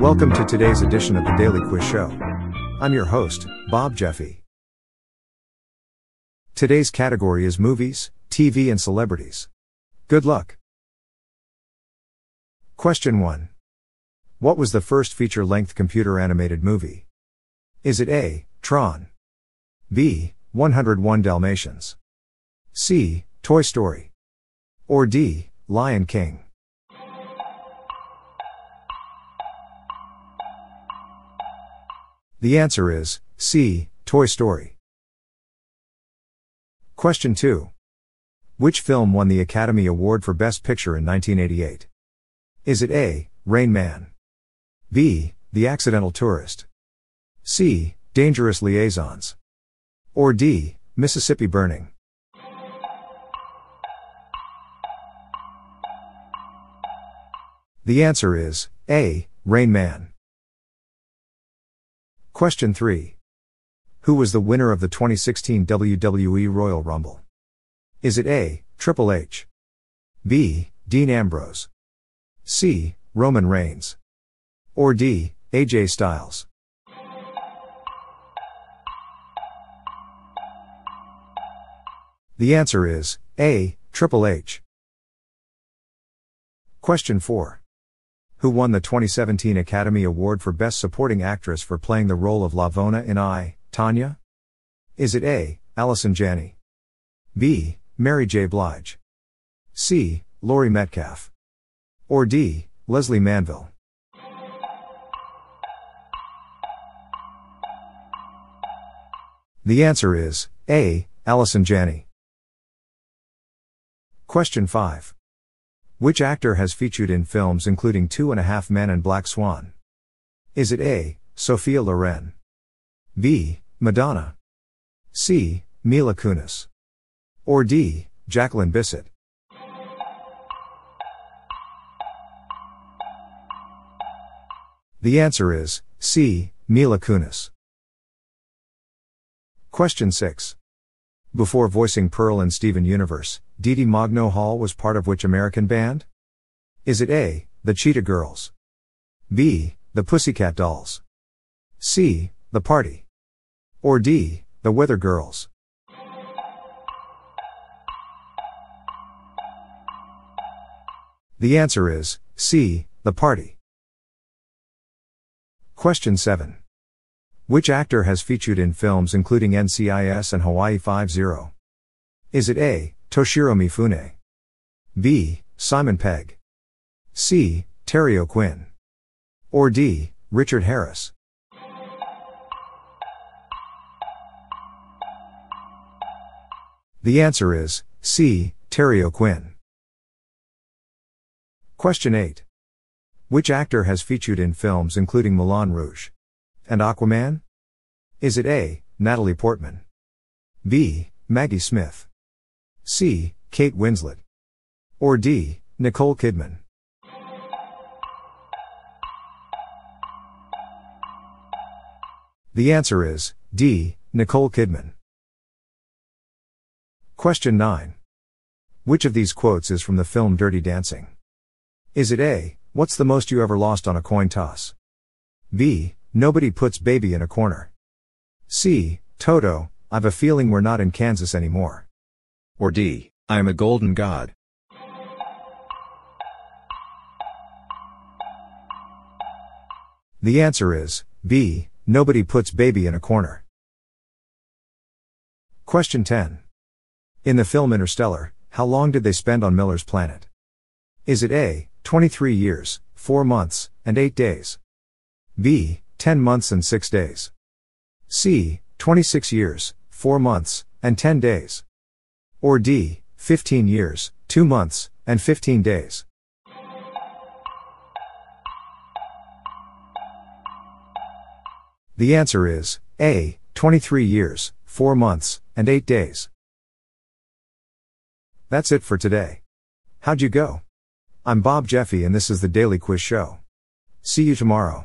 Welcome to today's edition of the Daily Quiz Show. I'm your host, Bob Jeffy. Today's category is movies, TV, and celebrities. Good luck. Question 1. What was the first feature length computer animated movie? Is it A. Tron? B. 101 Dalmatians? C. Toy Story? Or D. Lion King? The answer is C. Toy Story. Question 2. Which film won the Academy Award for Best Picture in 1988? Is it A. Rain Man? B. The Accidental Tourist? C. Dangerous Liaisons? Or D. Mississippi Burning? The answer is A. Rain Man. Question 3. Who was the winner of the 2016 WWE Royal Rumble? Is it A. Triple H? B. Dean Ambrose? C. Roman Reigns? Or D. AJ Styles? The answer is A. Triple H. Question 4 who won the 2017 Academy Award for Best Supporting Actress for playing the role of LaVona in I, Tonya? Is it A. Allison Janney? B. Mary J. Blige? C. Laurie Metcalf? Or D. Lesley Manville? The answer is A. Allison Janney. Question 5. Which actor has featured in films including Two and a Half Men and Black Swan? Is it A. Sophia Loren? B. Madonna? C. Mila Kunis? Or D. Jacqueline Bisset? The answer is C. Mila Kunis. Question 6. Before voicing Pearl in Steven Universe, Deedee Magno Hall was part of which American band? Is it A, the Cheetah Girls? B, the Pussycat Dolls? C, the Party? Or D, the Weather Girls? The answer is C, the Party. Question 7. Which actor has featured in films including NCIS and Hawaii 5-0? Is it A. Toshiro Mifune? B. Simon Pegg? C. Terry O'Quinn? Or D. Richard Harris? The answer is C. Terry O'Quinn. Question 8. Which actor has featured in films including Moulin Rouge? And Aquaman? Is it A. Natalie Portman? B. Maggie Smith? C. Kate Winslet? Or D. Nicole Kidman? The answer is D. Nicole Kidman. Question 9. Which of these quotes is from the film Dirty Dancing? Is it A. What's the most you ever lost on a coin toss? B. Nobody puts baby in a corner. C. Toto, I've a feeling we're not in Kansas anymore. Or D. I'm a golden god. The answer is B. Nobody puts baby in a corner. Question 10. In the film Interstellar, how long did they spend on Miller's planet? Is it A. 23 years, 4 months, and 8 days? B. 10 months and 6 days. C. 26 years, 4 months, and 10 days. Or D. 15 years, 2 months, and 15 days. The answer is A. 23 years, 4 months, and 8 days. That's it for today. How'd you go? I'm Bob Jeffy and this is the Daily Quiz Show. See you tomorrow.